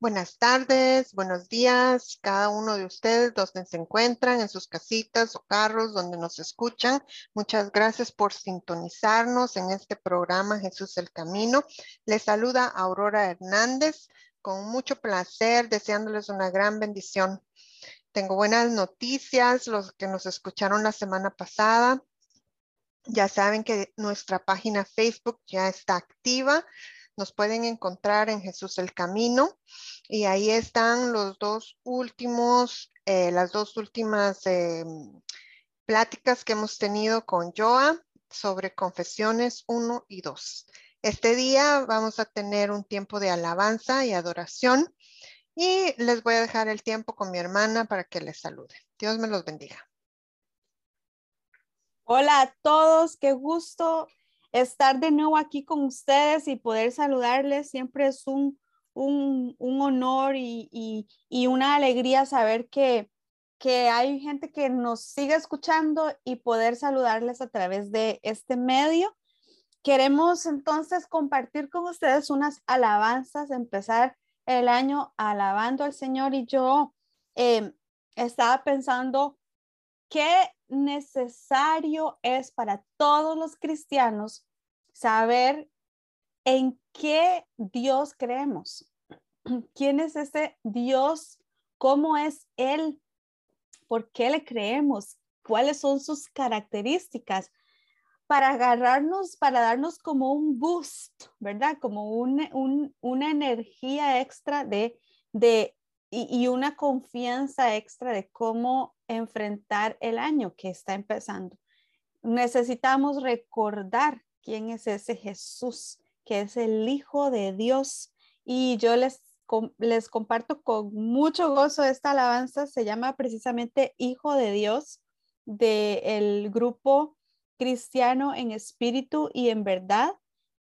Buenas tardes, buenos días, cada uno de ustedes donde se encuentran, en sus casitas o carros donde nos escuchan. Muchas gracias por sintonizarnos en este programa Jesús el Camino. Les saluda Aurora Hernández con mucho placer, deseándoles una gran bendición. Tengo buenas noticias, los que nos escucharon la semana pasada. Ya saben que nuestra página Facebook ya está activa nos pueden encontrar en Jesús el Camino y ahí están los dos últimos, eh, las dos últimas eh, pláticas que hemos tenido con Joa sobre confesiones 1 y 2. Este día vamos a tener un tiempo de alabanza y adoración y les voy a dejar el tiempo con mi hermana para que les salude. Dios me los bendiga. Hola a todos, qué gusto estar de nuevo aquí con ustedes y poder saludarles siempre es un, un, un honor y, y, y, una alegría saber que, que hay gente que nos sigue escuchando y poder saludarles a través de este medio. Queremos entonces compartir con ustedes unas alabanzas, empezar el año alabando al Señor y yo eh, estaba pensando qué necesario es para todos los cristianos saber en qué Dios creemos. ¿Quién es ese Dios? ¿Cómo es Él? ¿Por qué le creemos? ¿Cuáles son sus características? Para agarrarnos, para darnos como un boost, ¿verdad? Como un, una energía extra de, de y, y una confianza extra de cómo enfrentar el año que está empezando. Necesitamos recordar quién es ese Jesús, que es el Hijo de Dios. Y yo les, les comparto con mucho gozo esta alabanza, se llama precisamente Hijo de Dios, del grupo cristiano en espíritu y en verdad.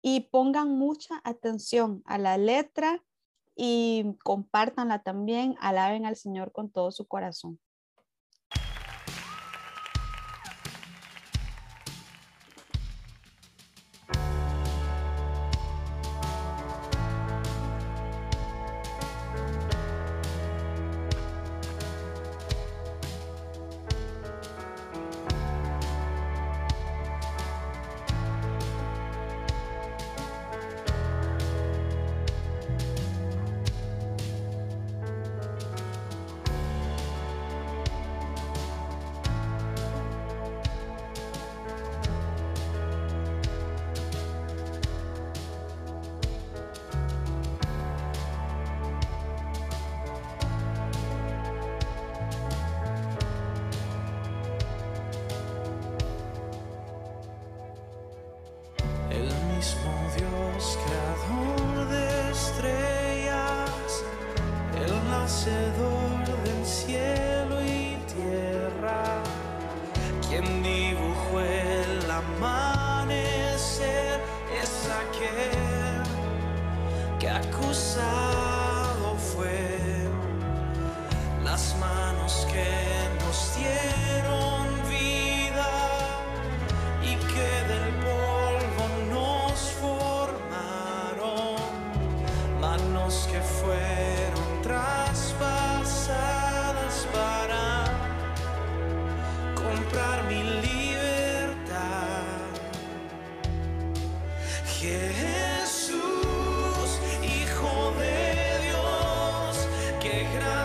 Y pongan mucha atención a la letra y compártanla también, alaben al Señor con todo su corazón. piękna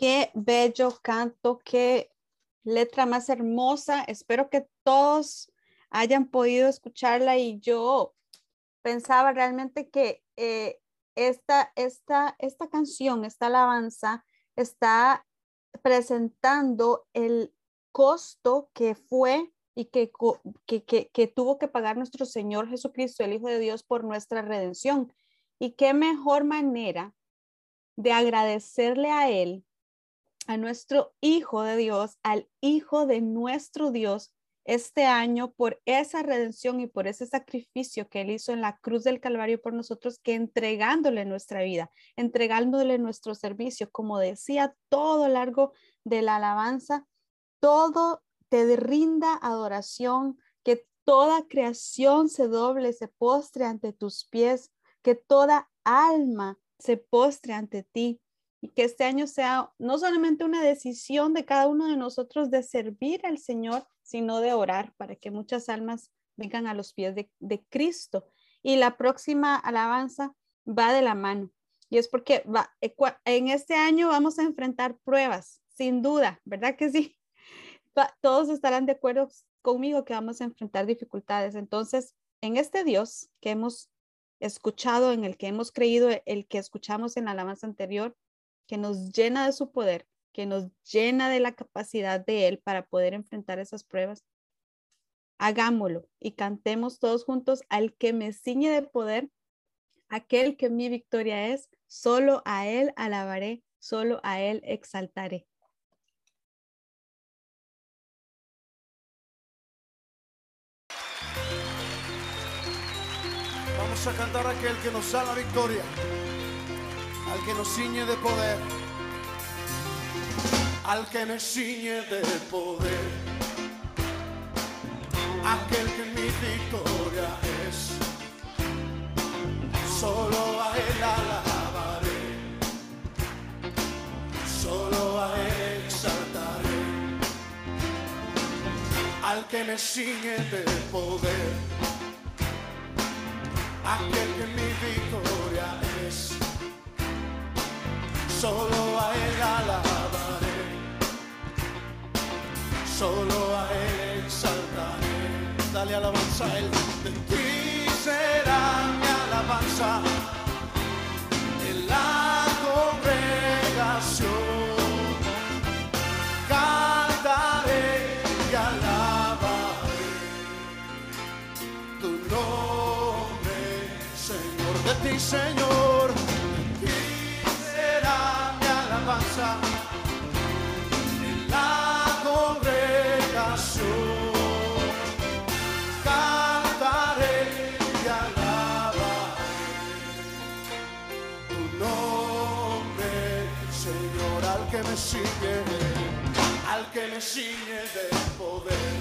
Qué bello canto, qué letra más hermosa. Espero que todos hayan podido escucharla y yo pensaba realmente que eh, esta, esta, esta canción, esta alabanza, está presentando el costo que fue y que, que, que, que, tuvo que pagar nuestro Señor Jesucristo, el Hijo de Dios, por nuestra redención. Y qué mejor manera de agradecerle a Él, a nuestro Hijo de Dios, al Hijo de nuestro Dios, este año por esa redención y por ese sacrificio que Él hizo en la cruz del Calvario por nosotros, que entregándole nuestra vida, entregándole nuestro servicio, como decía todo largo de la alabanza, todo te rinda adoración, que toda creación se doble, se postre ante tus pies, que toda alma se postre ante ti y que este año sea no solamente una decisión de cada uno de nosotros de servir al Señor, sino de orar para que muchas almas vengan a los pies de, de Cristo. Y la próxima alabanza va de la mano. Y es porque va, eh, en este año vamos a enfrentar pruebas, sin duda, ¿verdad que sí? Todos estarán de acuerdo conmigo que vamos a enfrentar dificultades. Entonces, en este Dios que hemos escuchado, en el que hemos creído, el que escuchamos en la alabanza anterior, que nos llena de su poder, que nos llena de la capacidad de Él para poder enfrentar esas pruebas. Hagámoslo y cantemos todos juntos al que me ciñe de poder, aquel que mi victoria es, solo a Él alabaré, solo a Él exaltaré. Vamos a cantar a aquel que nos da la victoria al que nos ciñe de poder, al que me ciñe de poder, aquel que mi victoria es, solo a él alabaré, solo a él exaltaré, al que me ciñe de poder, aquel que mi victoria solo a Él alabaré, solo a Él exaltaré. Dale alabanza a Él, de ti será mi alabanza en la congregación. Señor, de ti, Señor al que me sigue, al que me sigue de poder,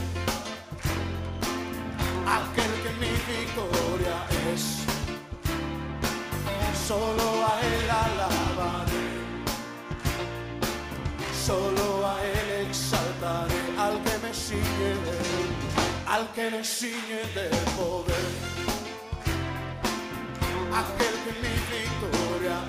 aquel que mi victoria es. Solo a él alabaré solo a Él exaltaré, al que me sigue, al que me sigue de poder, aquel que mi victoria es,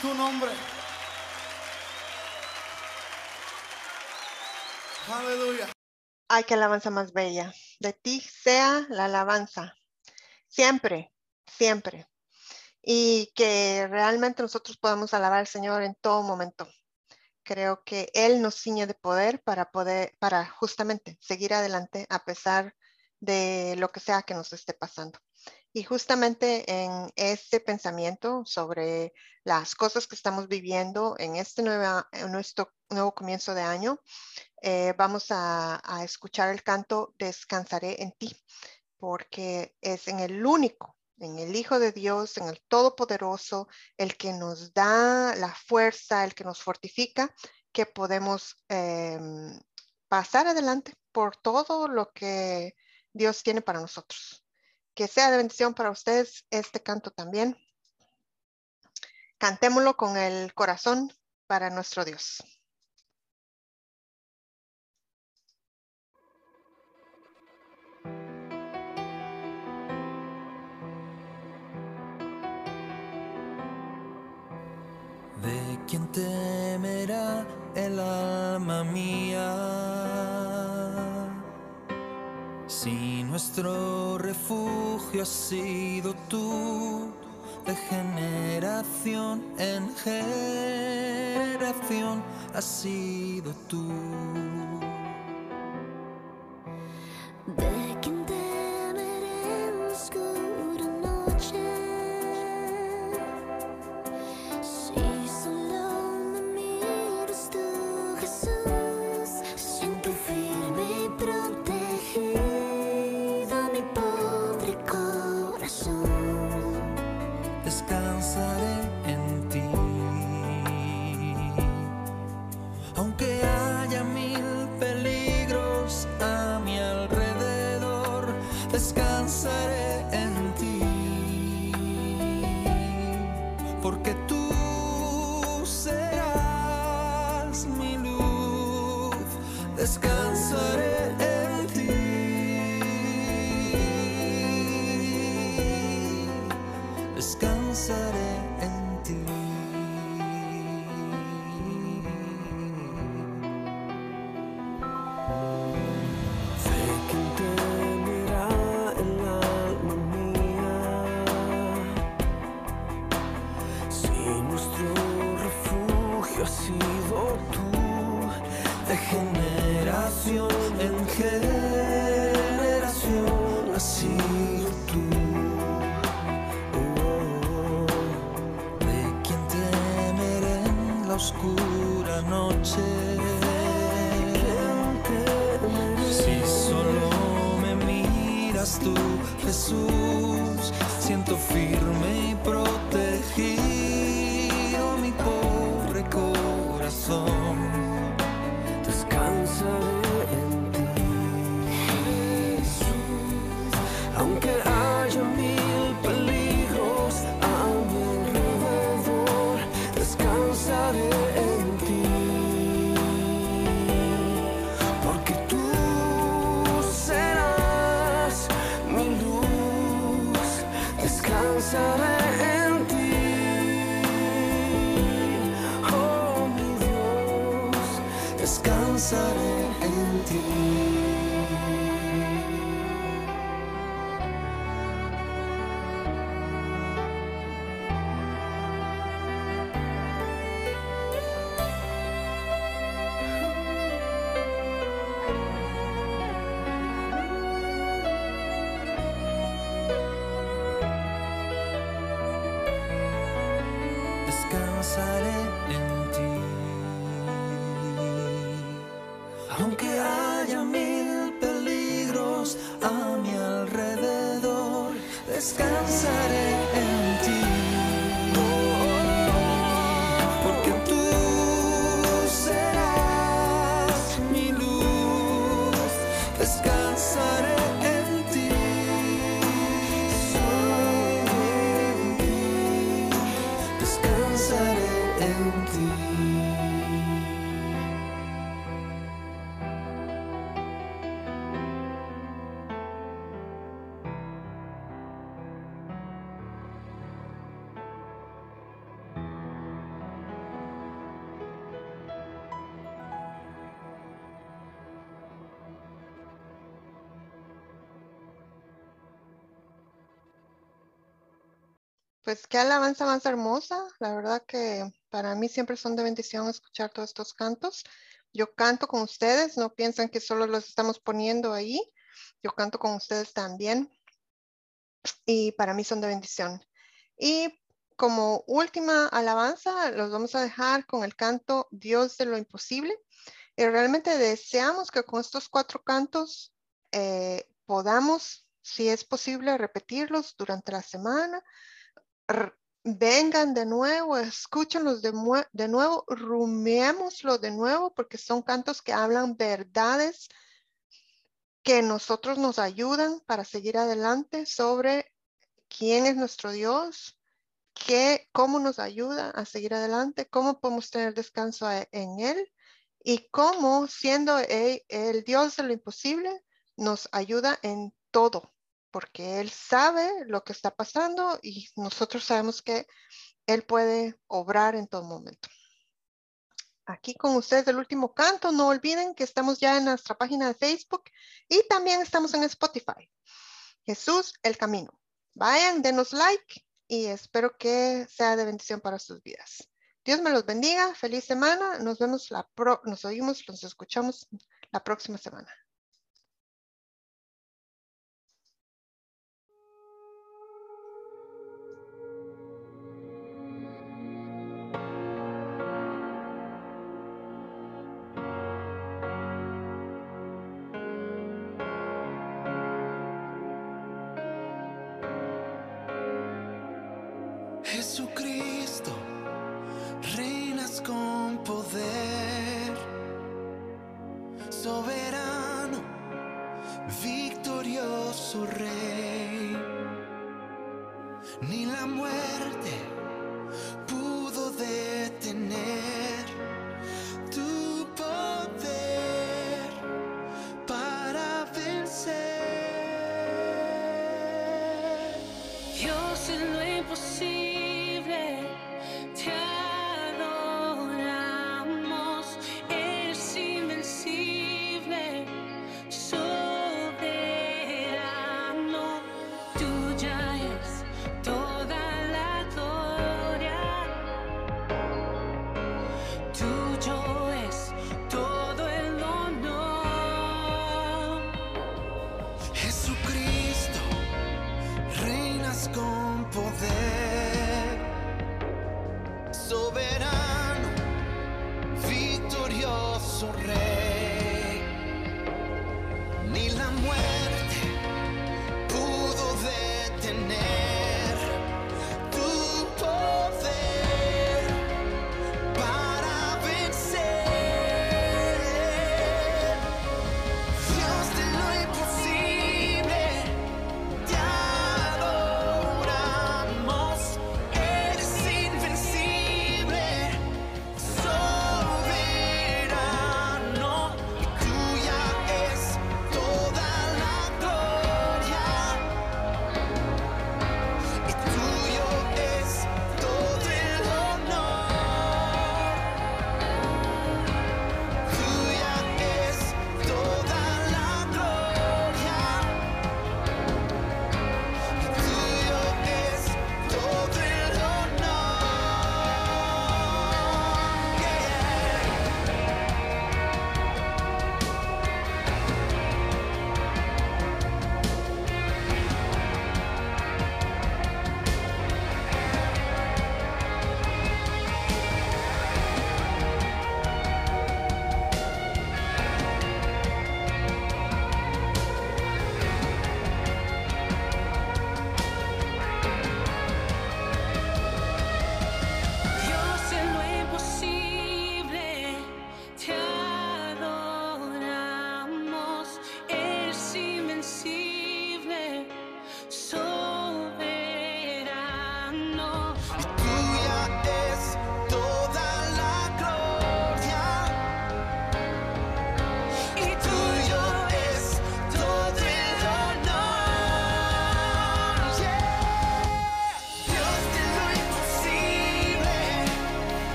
tu nombre. Aleluya. Ay, qué alabanza más bella. De ti sea la alabanza. Siempre, siempre. Y que realmente nosotros podamos alabar al Señor en todo momento. Creo que Él nos ciñe de poder para poder, para justamente seguir adelante a pesar de lo que sea que nos esté pasando. Y justamente en este pensamiento sobre las cosas que estamos viviendo en este nuevo, en nuestro nuevo comienzo de año, eh, vamos a, a escuchar el canto Descansaré en ti, porque es en el único en el Hijo de Dios, en el Todopoderoso, el que nos da la fuerza, el que nos fortifica, que podemos em, pasar adelante por todo lo que Dios tiene para nosotros. Que sea de bendición para ustedes este canto también. Cantémoslo con el corazón para nuestro Dios. ¿De quién temerá el alma mía? Si nuestro refugio has sido tú, de generación en generación has sido tú. Descansaré corazón. Descansaré en ti. Aunque haya mil peligros a mi alrededor, descansaré pues qué alabanza más hermosa. La verdad que para mí siempre son de bendición escuchar todos estos cantos. Yo canto con ustedes, no piensan que solo los estamos poniendo ahí. Yo canto con ustedes también. Y para mí son de bendición. Y como última alabanza, los vamos a dejar con el canto Dios de lo imposible. Y realmente deseamos que con estos cuatro cantos eh, podamos, si es posible, repetirlos durante la semana. Vengan de nuevo, escúchenlos de, nuevo, rumiémoslo de nuevo, porque son cantos que hablan verdades que nosotros nos ayudan para seguir adelante sobre quién es nuestro Dios, qué, cómo nos ayuda a seguir adelante, cómo podemos tener descanso en Él y cómo siendo e- el, Dios de lo imposible nos ayuda en todo, porque Él sabe lo que está pasando y nosotros sabemos que Él puede obrar en todo momento. Aquí con ustedes el último canto. No olviden que estamos ya en nuestra página de Facebook y también estamos en Spotify. Jesús, el camino. Vayan, denos like y espero que sea de bendición para sus vidas. Dios me los bendiga. Feliz semana. Nos vemos la pro, nos oímos, nos escuchamos la próxima semana. Jesucristo,